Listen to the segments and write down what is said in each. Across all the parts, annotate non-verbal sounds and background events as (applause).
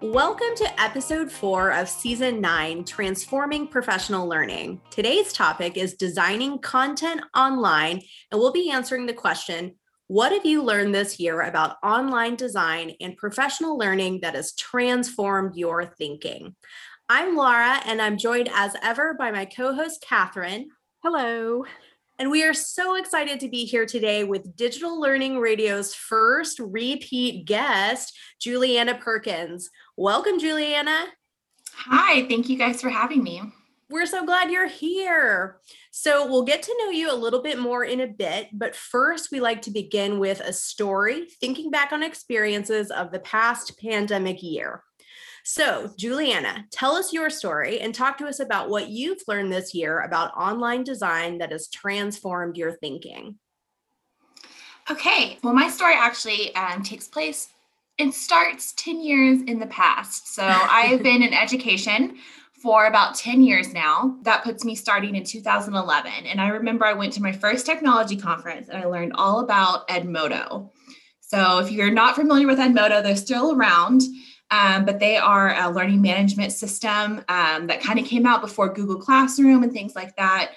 Welcome to episode four of season nine Transforming Professional Learning. Today's topic is designing content online, and we'll be answering the question What have you learned this year about online design and professional learning that has transformed your thinking? I'm Laura, and I'm joined as ever by my co host, Kathryn. Hello. And we are so excited to be here today with Digital Learning Radio's first repeat guest, Julianna Perkins. Welcome, Julianna. Hi, thank you guys for having me. We're so glad you're here. So, we'll get to know you a little bit more in a bit, but first, we like to begin with a story, thinking back on experiences of the past pandemic year. So, Julianna, tell us your story and talk to us about what you've learned this year about online design that has transformed your thinking. Okay, well, my story actually um, takes place it starts 10 years in the past. So I've been in (laughs) education for about 10 years now. That puts me starting in 2011. And I remember I went to my first technology conference and I learned all about Edmodo. So if you're not familiar with Edmodo, they're still around. Um, but they are a learning management system um, that kind of came out before Google Classroom and things like that.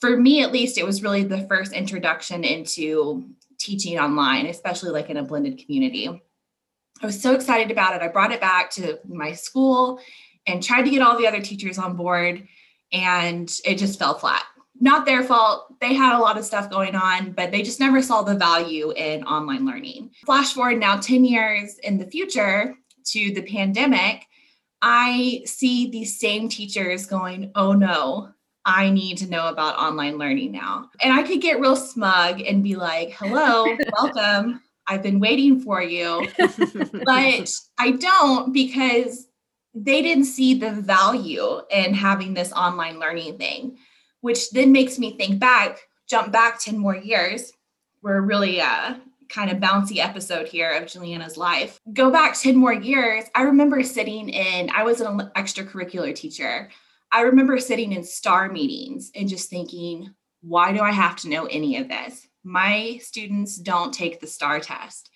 For me, at least, it was really the first introduction into teaching online, especially like in a blended community. I was so excited about it. I brought it back to my school and tried to get all the other teachers on board, and it just fell flat. Not their fault. They had a lot of stuff going on, but they just never saw the value in online learning. Flash forward now 10 years in the future to the pandemic, I see these same teachers going, oh no, I need to know about online learning now. And I could get real smug and be like, hello, (laughs) welcome. I've been waiting for you. but I don't because they didn't see the value in having this online learning thing, which then makes me think back, jump back 10 more years. We're really uh, kind of bouncy episode here of Julianna's life. Go back 10 more years. I remember sitting in, I was an extracurricular teacher. I remember sitting in STAR meetings and just thinking, why do I have to know any of this? my students don't take the STAR test.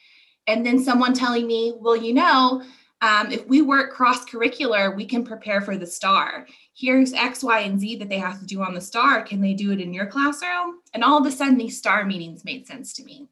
And then someone telling me, well, you know, um, if we work cross curricular, we can prepare for the STAR. Here's X, Y, and Z that they have to do on the STAR. Can they do it in your classroom? And all of a sudden, these STAR meetings made sense to me.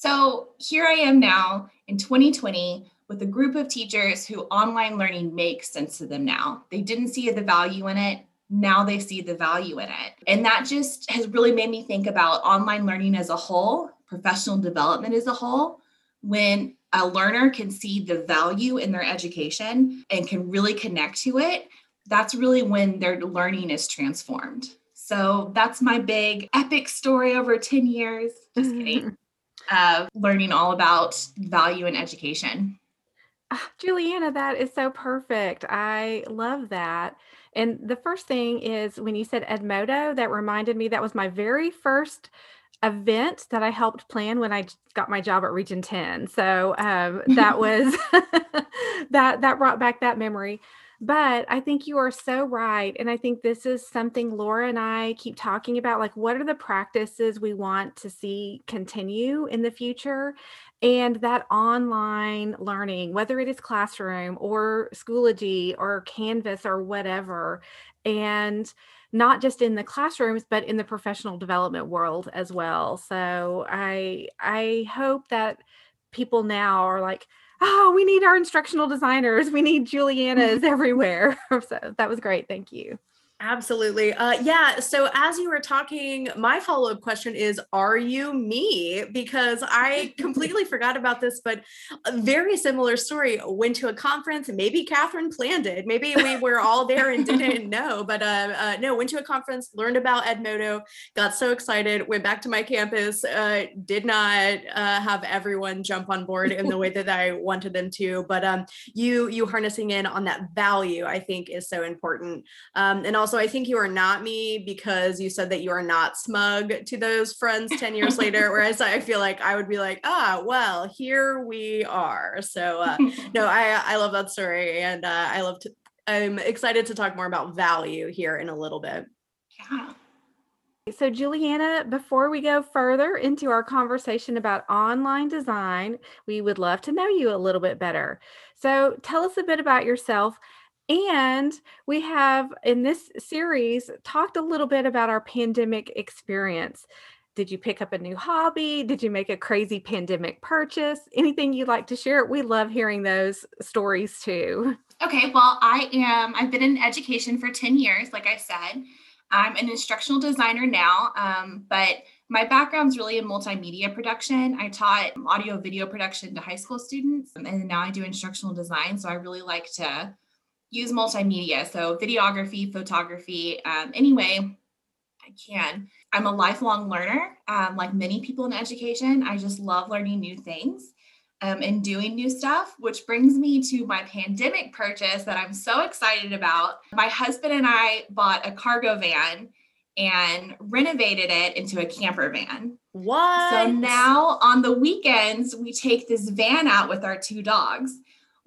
So here I am now in 2020 with a group of teachers who online learning makes sense to them now. They didn't see the value in it now they see the value in it. And that just has really made me think about online learning as a whole, professional development as a whole. When a learner can see the value in their education and can really connect to it, that's really when their learning is transformed. So that's my big epic story over 10 years. Just (laughs) kidding. Of learning all about value in education. Uh, Julianna, that is so perfect. I love that. And the first thing is when you said Edmodo, that reminded me that was my very first event that I helped plan when I got my job at Region 10. So um, that (laughs) was (laughs) that that brought back that memory. But I think you are so right. And I think this is something Laura and I keep talking about like, what are the practices we want to see continue in the future? And that online learning, whether it is classroom or Schoology or Canvas or whatever, and not just in the classrooms but in the professional development world as well so i i hope that people now are like oh, we need our instructional designers. We need Juliannas everywhere. (laughs) so that was great. Thank you. Absolutely. Uh, yeah. So, as you were talking, my follow up question is Are you me? Because I completely forgot about this, but a very similar story. Went to a conference, maybe Kathryn planned it. Maybe we were all there and didn't (laughs) know, but uh, uh, no, went to a conference, learned about Edmodo, got so excited, went back to my campus, uh, did not uh, have everyone jump on board in the way that I wanted them to. But um, you, you harnessing in on that value, I think is so important. Um, and also, also, I think you are not me because you said that you are not smug to those friends 10 years later. (laughs) Whereas I feel like I would be like, ah, well, here we are. So, uh, (laughs) no, I, I love that story. And uh, I love to, I'm excited to talk more about value here in a little bit. Yeah. So, Julianna, before we go further into our conversation about online design, we would love to know you a little bit better. So, tell us a bit about yourself. And we have in this series talked a little bit about our pandemic experience. Did you pick up a new hobby? Did you make a crazy pandemic purchase? Anything you'd like to share? We love hearing those stories too. (laughs) Okay, well, I am, I've been in education for 10 years, like I said. I'm an instructional designer now, um, but my background's really in multimedia production. I taught audio video production to high school students, and now I do instructional design. So I really like to use multimedia. So videography, photography, um, anyway, I can. I'm a lifelong learner, um, like many people in education. I just love learning new things um, and doing new stuff, which brings me to my pandemic purchase that I'm so excited about. My husband and I bought a cargo van and renovated it into a camper van. What? So now on the weekends, we take this van out with our two dogs.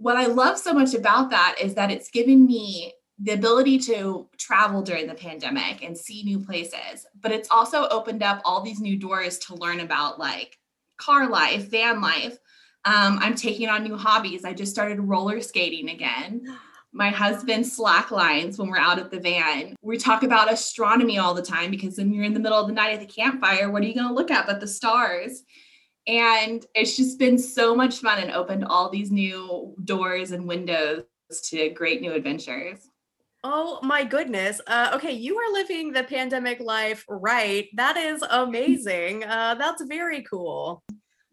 What I love so much about that is that it's given me the ability to travel during the pandemic and see new places, but it's also opened up all these new doors to learn about like car life, van life, um, I'm taking on new hobbies. I just started roller skating again. My husband slack lines when we're out at the van. We talk about astronomy all the time because when you're in the middle of the night at the campfire, what are you going to look at but the stars? And it's just been so much fun and opened all these new doors and windows to great new adventures. Oh my goodness. Uh, okay, you are living the pandemic life right. That is amazing. Uh, that's very cool.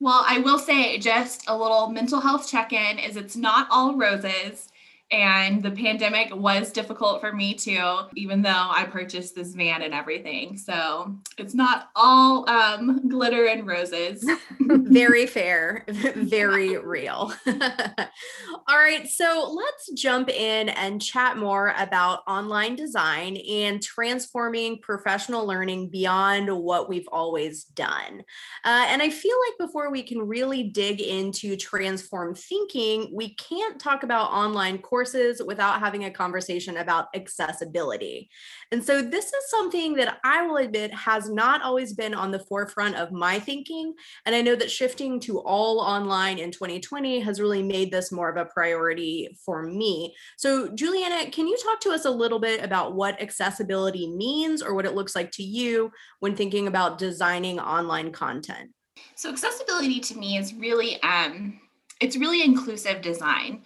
Well, I will say just a little mental health check in is it's not all roses. And the pandemic was difficult for me too, even though I purchased this van and everything. So it's not all um, glitter and roses. (laughs) very (laughs) fair, (laughs) very real. all right, so let's jump in and chat more about online design and transforming professional learning beyond what we've always done. Uh, and I feel like before we can really dig into transform thinking, we can't talk about online courses courses without having a conversation about accessibility. And so, this is something that I will admit has not always been on the forefront of my thinking. And I know that shifting to all online in 2020 has really made this more of a priority for me. So, Julianna, can you talk to us a little bit about what accessibility means or what it looks like to you when thinking about designing online content? So, accessibility to me is really, um, it's really inclusive design.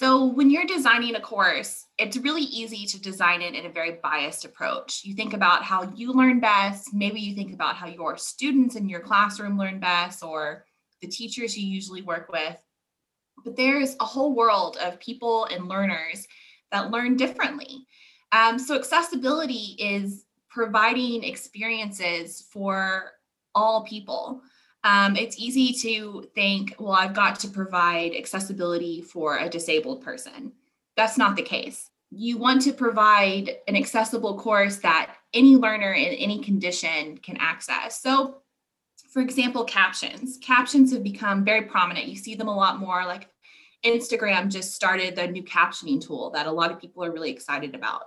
So, when you're designing a course, it's really easy to design it in a very biased approach. You think about how you learn best, maybe you think about how your students in your classroom learn best, or the teachers you usually work with. But there's a whole world of people and learners that learn differently. Um, so, accessibility is providing experiences for all people. Um, it's easy to think, well, I've got to provide accessibility for a disabled person. That's not the case. You want to provide an accessible course that any learner in any condition can access. So, for example, captions. Captions have become very prominent. You see them a lot more. Like Instagram just started the new captioning tool that a lot of people are really excited about.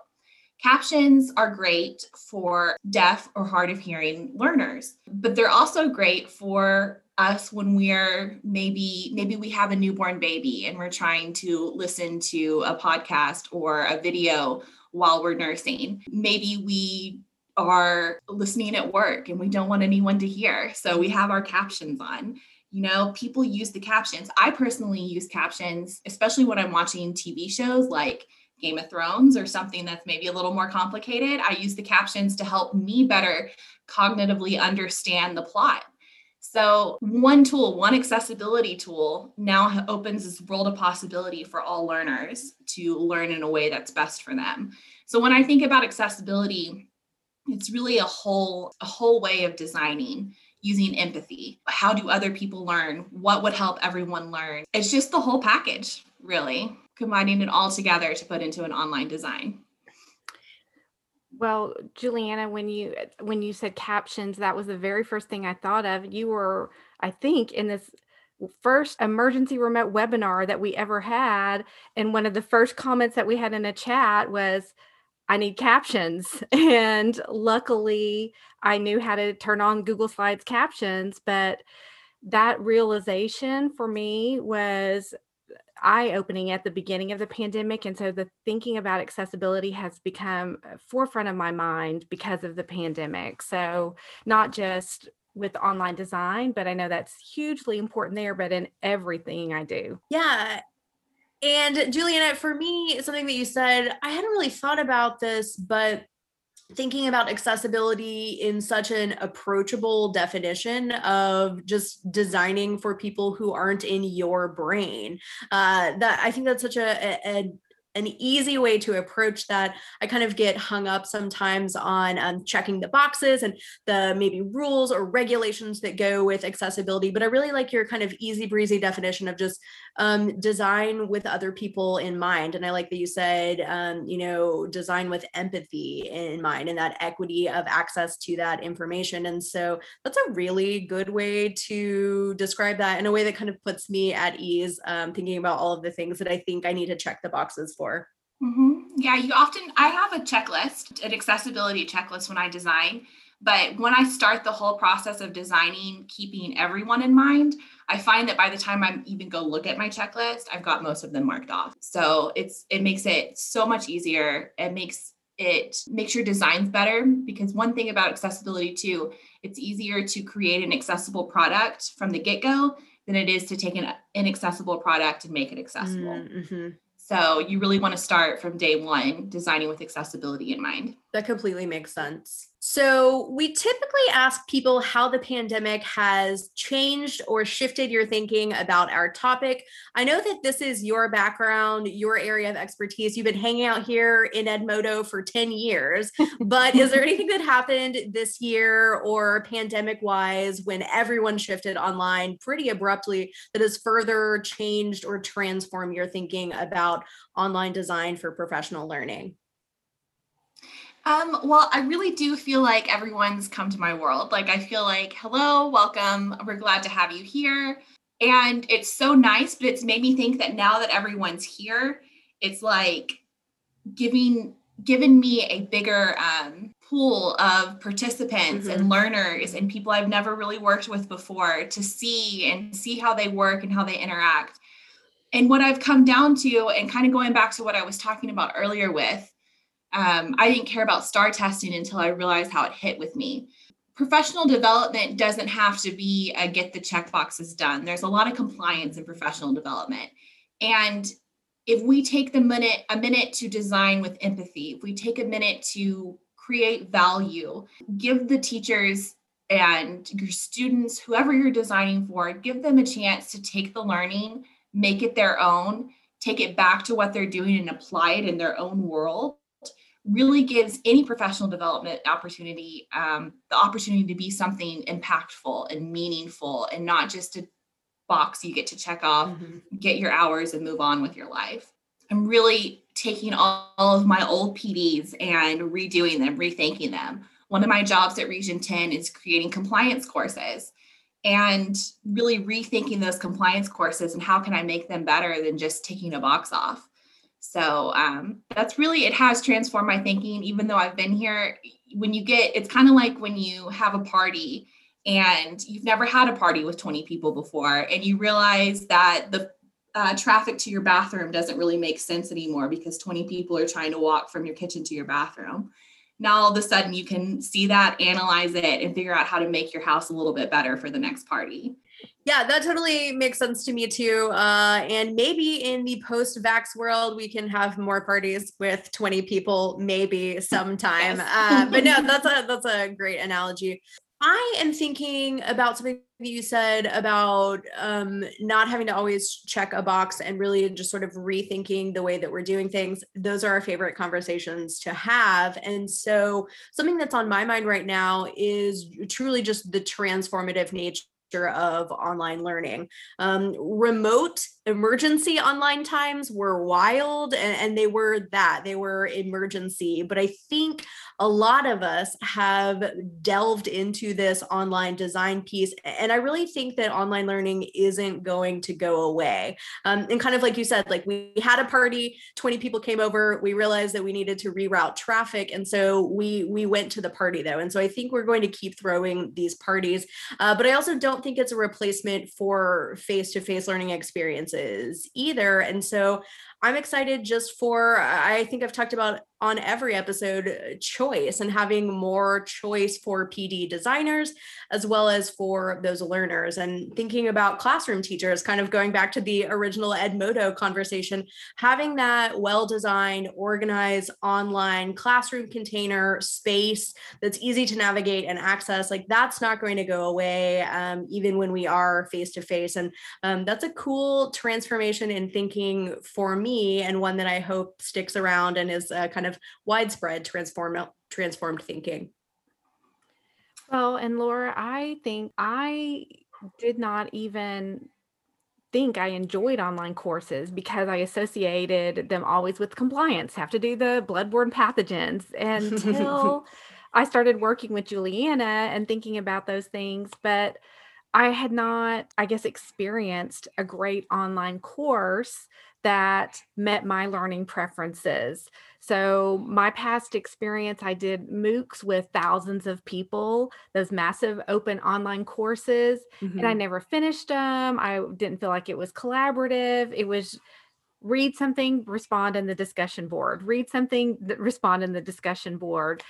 Captions are great for deaf or hard of hearing learners, but they're also great for us when we're maybe maybe we have a newborn baby and we're trying to listen to a podcast or a video while we're nursing. Maybe we are listening at work and we don't want anyone to hear, so we have our captions on you know people use the captions i personally use captions especially when i'm watching tv shows like Game of Thrones or something that's maybe a little more complicated, I use the captions to help me better cognitively understand the plot. So, one tool, one accessibility tool now opens this world of possibility for all learners to learn in a way that's best for them. So, when I think about accessibility, it's really a whole a whole way of designing using empathy. How do other people learn? What would help everyone learn? It's just the whole package, really combining it all together to put into an online design well julianna when you when you said captions that was the very first thing i thought of you were i think in this first emergency remote webinar that we ever had and one of the first comments that we had in a chat was I need captions. (laughs) And luckily, I knew how to turn on Google Slides captions. But that realization for me was eye opening at the beginning of the pandemic. And so the thinking about accessibility has become uh, forefront of my mind because of the pandemic. So, not just with online design, but I know that's hugely important there, but in everything I do. Yeah. And Julianna, for me, something that you said, I hadn't really thought about this, but thinking about accessibility in such an approachable definition of just designing for people who aren't in your brain uh, that i think that's such a, a, an easy way to approach that. I kind of get hung up sometimes on um, checking the boxes and the maybe rules or regulations that go with accessibility, but I really like your kind of easy breezy definition of just um, design with other people in mind. And I like that you said, um, you know, design with empathy in mind and that equity of access to that information. And so that's a really good way to describe that in a way that kind of puts me at ease, um, thinking about all of the things that I think I need to check the boxes for. Mm-hmm. Yeah, you often, I have a checklist, an accessibility checklist when I design. But when I start the whole process of designing, keeping everyone in mind, I find that by the time I even go look at my checklist, I've got most of them marked off. So it's it makes it so much easier. It makes it makes your designs better because one thing about accessibility too, it's easier to create an accessible product from the get-go than it is to take an inaccessible product and make it accessible. Mm-hmm. So you really want to start from day one designing with accessibility in mind. That completely makes sense. So, we typically ask people how the pandemic has changed or shifted your thinking about our topic. I know that this is your background, your area of expertise. You've been hanging out here in Edmodo for 10 years, but is there (laughs) anything that happened this year or pandemic wise when everyone shifted online pretty abruptly that has further changed or transformed your thinking about online design for professional learning? Um, well, I really do feel like everyone's come to my world. Like, I feel like, hello, welcome. We're glad to have you here. And it's so nice, but it's made me think that now that everyone's here, it's like giving given me a bigger um, pool of participants mm-hmm. and learners and people I've never really worked with before to see and see how they work and how they interact. And what I've come down to, and kind of going back to what I was talking about earlier with, um, I didn't care about STAR testing until I realized how it hit with me. Professional development doesn't have to be a get the check boxes done. There's a lot of compliance in professional development. And if we take the minute a minute to design with empathy, if we take a minute to create value, give the teachers and your students, whoever you're designing for, give them a chance to take the learning, make it their own, take it back to what they're doing and apply it in their own world really gives any professional development opportunity um, the opportunity to be something impactful and meaningful and not just a box you get to check off, mm-hmm. get your hours and move on with your life. I'm really taking all, all of my old PDs and redoing them, rethinking them. One of my jobs at Region 10 is creating compliance courses and really rethinking those compliance courses and how can I make them better than just ticking a box off. So um, that's really, it has transformed my thinking, even though I've been here. When you get, it's kind of like when you have a party and you've never had a party with 20 people before, and you realize that the uh, traffic to your bathroom doesn't really make sense anymore because 20 people are trying to walk from your kitchen to your bathroom. Now, all of a sudden, you can see that, analyze it, and figure out how to make your house a little bit better for the next party. Yeah, that totally makes sense to me too. Uh, and maybe in the post vax world, we can have more parties with 20 people, maybe sometime. Yes. uh, but no, (laughs) that's a that's a great analogy. I am thinking about something that you said about um, not having to always check a box and really just sort of rethinking the way that we're doing things. Those are our favorite conversations to have. And so, something that's on my mind right now is truly just the transformative nature of online learning. Um, remote emergency online times were wild and, and, they were that they were emergency. But i think a lot of us have delved into this online design piece and i really think that online learning isn't going to go away. Um, and kind of like you said like we had a party 20 people came over we realized that we needed to reroute traffic and so we we went to the party though. And so i think we're going to keep throwing these parties uh, but i also don't think it's a replacement for face-to-face learning experience experiences either. And so I'm excited just for, I think I've talked about on every episode uh, choice and having more choice for PD designers as well as for those learners. And thinking about classroom teachers, kind of going back to the original Edmodo conversation, having that well designed, organized online classroom container space that's easy to navigate and access, like that's not going to go away um, even when we are face to face. And um, that's a cool transformation in thinking for me and one that I hope sticks around and is a kind of widespread transform transformed thinking. Well, and Laura, I think I did not even think I enjoyed online courses because I associated them always with compliance, have to do the bloodborne pathogens until (laughs) I started working with Julianna and thinking about those things. But I had not, I guess, experienced a great online course that met my learning preferences. So, my past experience, I did MOOCs with thousands of people, those massive open online courses, mm-hmm. and I mm-hmm. never finished them. I didn't feel like it was collaborative. It was read something, respond in the discussion board, read something, respond in the discussion board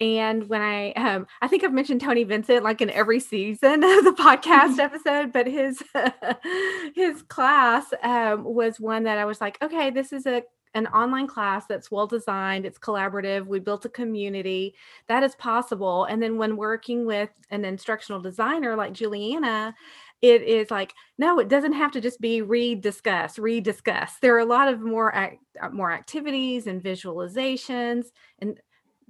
and when I, um, I think I've mentioned Tony Vincent like in every season (laughs) of the podcast (laughs) episode, but his (laughs) his class um, was one that I was like, okay, this is a an online class that's well designed, it's collaborative, we built a community that is possible. And then when working with an instructional designer like Julianna, it is like no it doesn't have to just be read discuss read discuss there are a lot of more act, more activities and visualizations and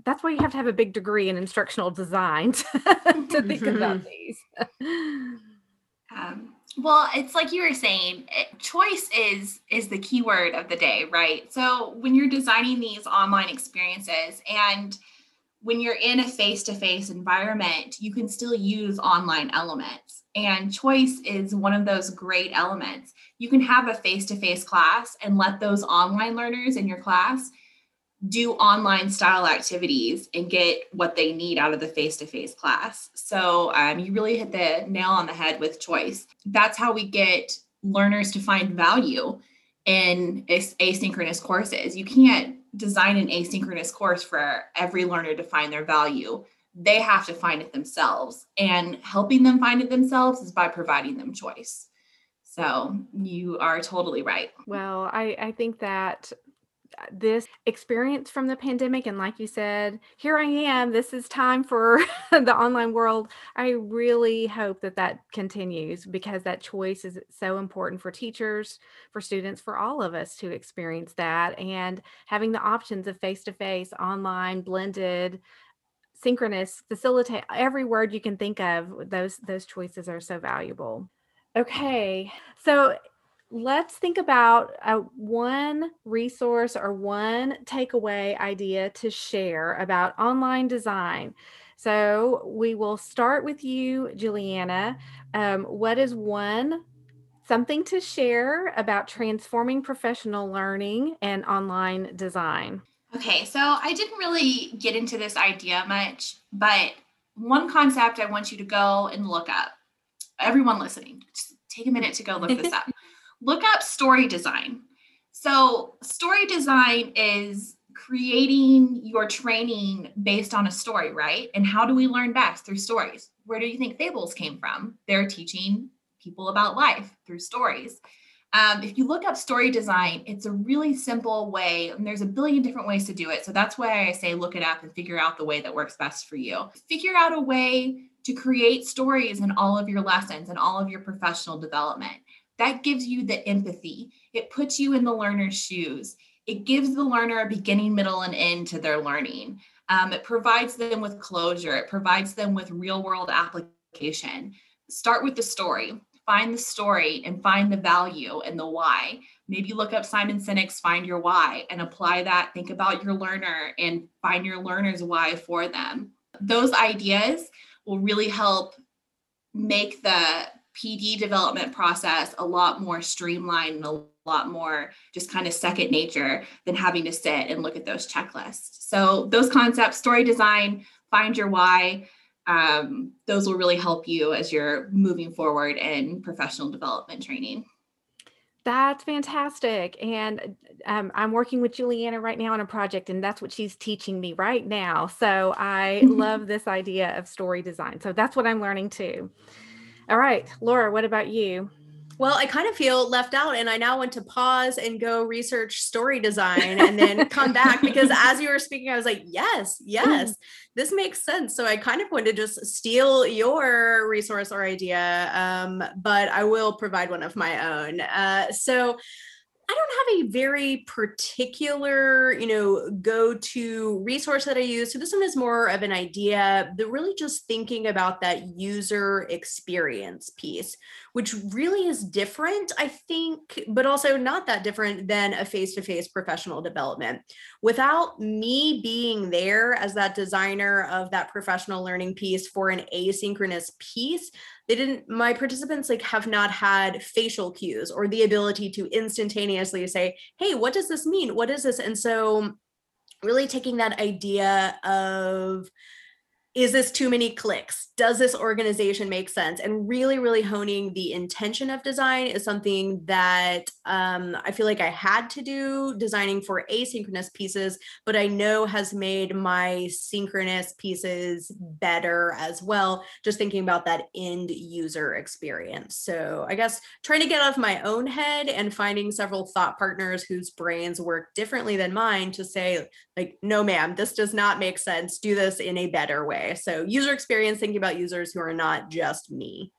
that's why you have to have a big degree in instructional design (laughs) to, to think about mm-hmm. these. (laughs) um, well, it's like you were saying, it, choice is is the key word of the day, right? So when you're designing these online experiences and when you're in a face-to-face environment, you can still use online elements. And choice is one of those great elements. You can have a face-to-face class and let those online learners in your class do online style activities and get what they need out of the face to face class. So um, you really hit the nail on the head with choice. That's how we get learners to find value in asynchronous courses. You can't design an asynchronous course for every learner to find their value. They have to find it themselves. And helping them find it themselves is by providing them choice. So you are totally right. Well, I, I think that this experience from the pandemic and like you said here i am this is time for (laughs) the online world. I really hope that that continues because that choice is so important for teachers for students for all of us to experience that and having the options of face to face online blended synchronous facilitate every word you can think of those those choices are so valuable. Okay so let's think about a one resource or one takeaway idea to share about online design. So we will start with you, Julianna. Um, what is one something to share about transforming professional learning and online design? Okay, so I didn't really get into this idea much, but one concept I want you to go and look up. Everyone listening, just take a minute to go look this (laughs) up look up story design. So, story design is creating your training based on a story, right? And how do we learn best? Through stories. Where do you think fables came from? They're teaching people about life through stories. Um, if you look up story design, it's a really simple way, and there's a billion different ways to do it. So that's why I say look it up and figure out the way that works best for you. Figure out a way to create stories in all of your lessons and all of your professional development that gives you the empathy. It puts you in the learner's shoes. It gives the learner a beginning, middle, and end to their learning. Um, it provides them with closure. It provides them with real world application. start with the story. Find the story and find the value and the why. Maybe look up Simon Sinek's Find Your Why and apply that. Think about your learner and find your learner's why for them. Those ideas will really help make the PD development process a lot more streamlined and a lot more just kind of second nature than having to sit and look at those checklists. So, those concepts, story design, find your why, um, those will really help you as you're moving forward in professional development training. That's fantastic. And um, I'm working with Julianna right now on a project, and that's what she's teaching me right now. So I (laughs) love this idea of story design. So that's what I'm learning too. All right, Laura, what about you? Well, I kind of feel left out, and I now want to pause and go research story design and then (laughs) come back because as you were speaking, I was like, yes, yes, this makes sense. So I kind of want to just steal your resource or idea, um, but I will provide one of my own. Uh, so I don't have a very particular, you know, go to resource that I use. So this one is more of an idea, but really just thinking about that user experience piece, which really is different, I think, but also not that different than a face to face professional development. Without me being there as that designer of that professional learning piece for an asynchronous piece, they didn't my participants like have not had facial cues or the ability to instantaneously say hey what does this mean what is this and so really taking that idea of is this too many clicks? Does this organization make sense? And really, really honing the intention of design is something that um, I feel like I had to do designing for asynchronous pieces, but I know has made my synchronous pieces better as well. Just thinking about that end user experience. So I guess trying to get off my own head and finding several thought partners whose brains work differently than mine to say, like, no, ma'am, this does not make sense. Do this in a better way way. So user experience, thinking about users who are not just me.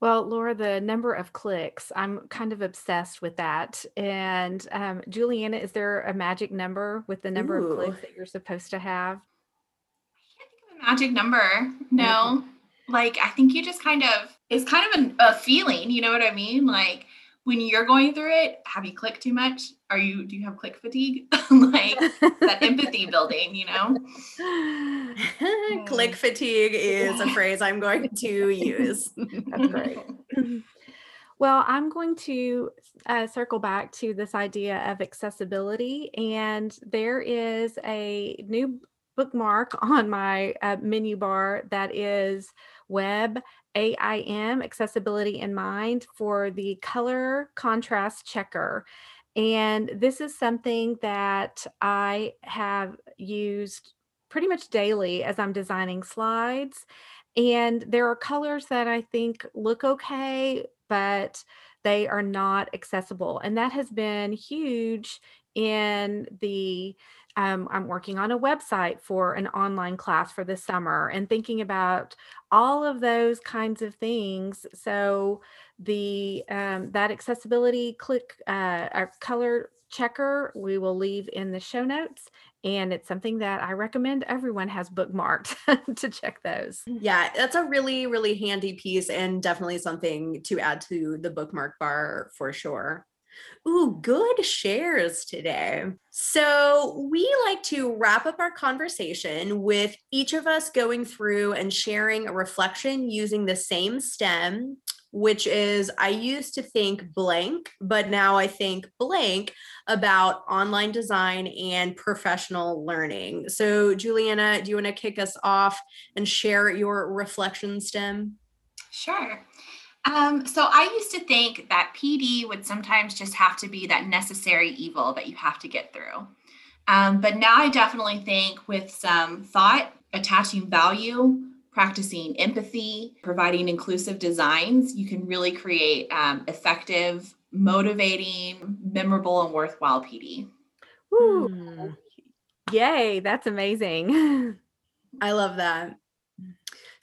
Well, Laura, the number of clicks, I'm kind of obsessed with that. And um, Julianna, is there a magic number with the number Ooh. of clicks that you're supposed to have? I can't think of a magic number. No. Like, I think you just kind of, it's kind of an, a feeling, you know what I mean? Like, when you're going through it, have you clicked too much? Are you do you have click fatigue? (laughs) like that empathy (laughs) building, you know? click fatigue is a phrase I'm going to use. (laughs) That's great. Well, I'm going to uh, circle back to this idea of accessibility, and there is a new bookmark on my uh, menu bar that is web AIM, accessibility in mind, for the color contrast checker. And this is something that I have used pretty much daily as I'm designing slides. And there are colors that I think look okay, but they are not accessible. And that has been huge in the um, I'm working on a website for an online class for the summer and thinking about all of those kinds of things. So the um, that accessibility click uh, our color checker we will leave in the show notes and it's something that I recommend everyone has bookmarked (laughs) to check those. Yeah, that's a really really handy piece and definitely something to add to the bookmark bar for sure. Ooh, good shares today. So, we like to wrap up our conversation with each of us going through and sharing a reflection using the same stem, which is I used to think blank, but now I think blank about online design and professional learning. So, Julianna, do you want to kick us off and share your reflection stem? Sure. Um, so I used to think that PD would sometimes just have to be that necessary evil that you have to get through. Um, but now I definitely think with some thought, attaching value, practicing empathy, providing inclusive designs, you can really create um, effective, motivating, memorable, and worthwhile PD. Ooh. Mm. Yay, that's amazing. (laughs) I love that.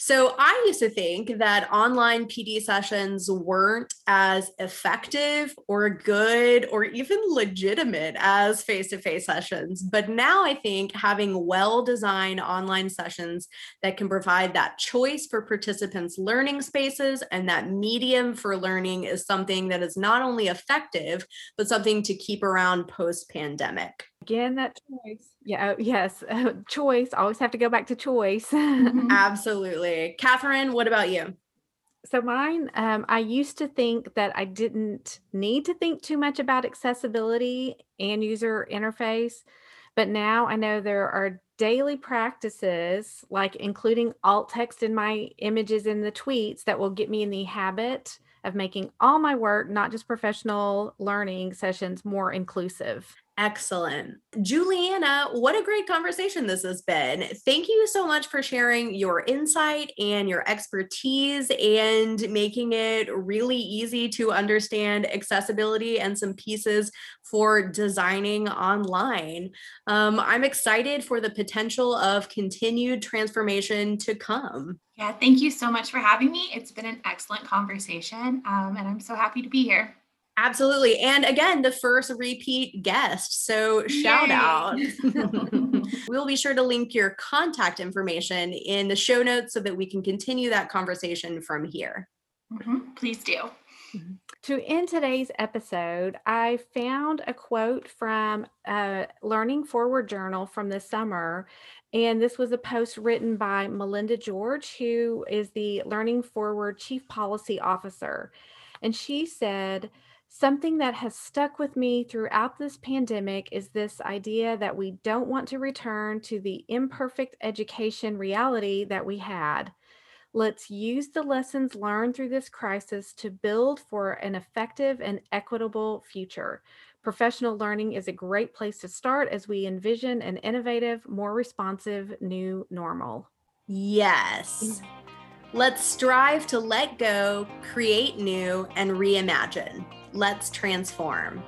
So I used to think that online PD sessions weren't as effective or good or even legitimate as face to face sessions. But now I think having well designed online sessions that can provide that choice for participants' learning spaces and that medium for learning is something that is not only effective, but something to keep around post pandemic. Again, that choice. Yeah, yes, uh, (laughs) choice. Always have to go back to choice. (laughs) Mm-hmm. Absolutely. Kathryn, what about you? So mine, um, I used to think that I didn't need to think too much about accessibility and user interface, but now I know there are daily practices like including alt text in my images in the tweets that will get me in the habit of making all my work, not just professional learning sessions, more inclusive. Excellent. Julianna, what a great conversation this has been. Thank you so much for sharing your insight and your expertise and making it really easy to understand accessibility and some pieces for designing online. Um, I'm excited for the potential of continued transformation to come. Yeah, thank you so much for having me. It's been an excellent conversation, um, and I'm so happy to be here. Absolutely. And again, the first repeat guest. So shout Yay. out. (laughs) (laughs) we'll be sure to link your contact information in the show notes so that we can continue that conversation from here. Mm-hmm. Please do. Mm-hmm. To end today's episode, I found a quote from a Learning Forward journal from the summer. And this was a post written by Melinda George, who is the Learning Forward Chief Policy Officer. And she said, Something that has stuck with me throughout this pandemic is this idea that we don't want to return to the imperfect education reality that we had. Let's use the lessons learned through this crisis to build for an effective and equitable future. Professional learning is a great place to start as we envision an innovative, more responsive new normal. Yes. Let's strive to let go, create new, and reimagine. Let's transform.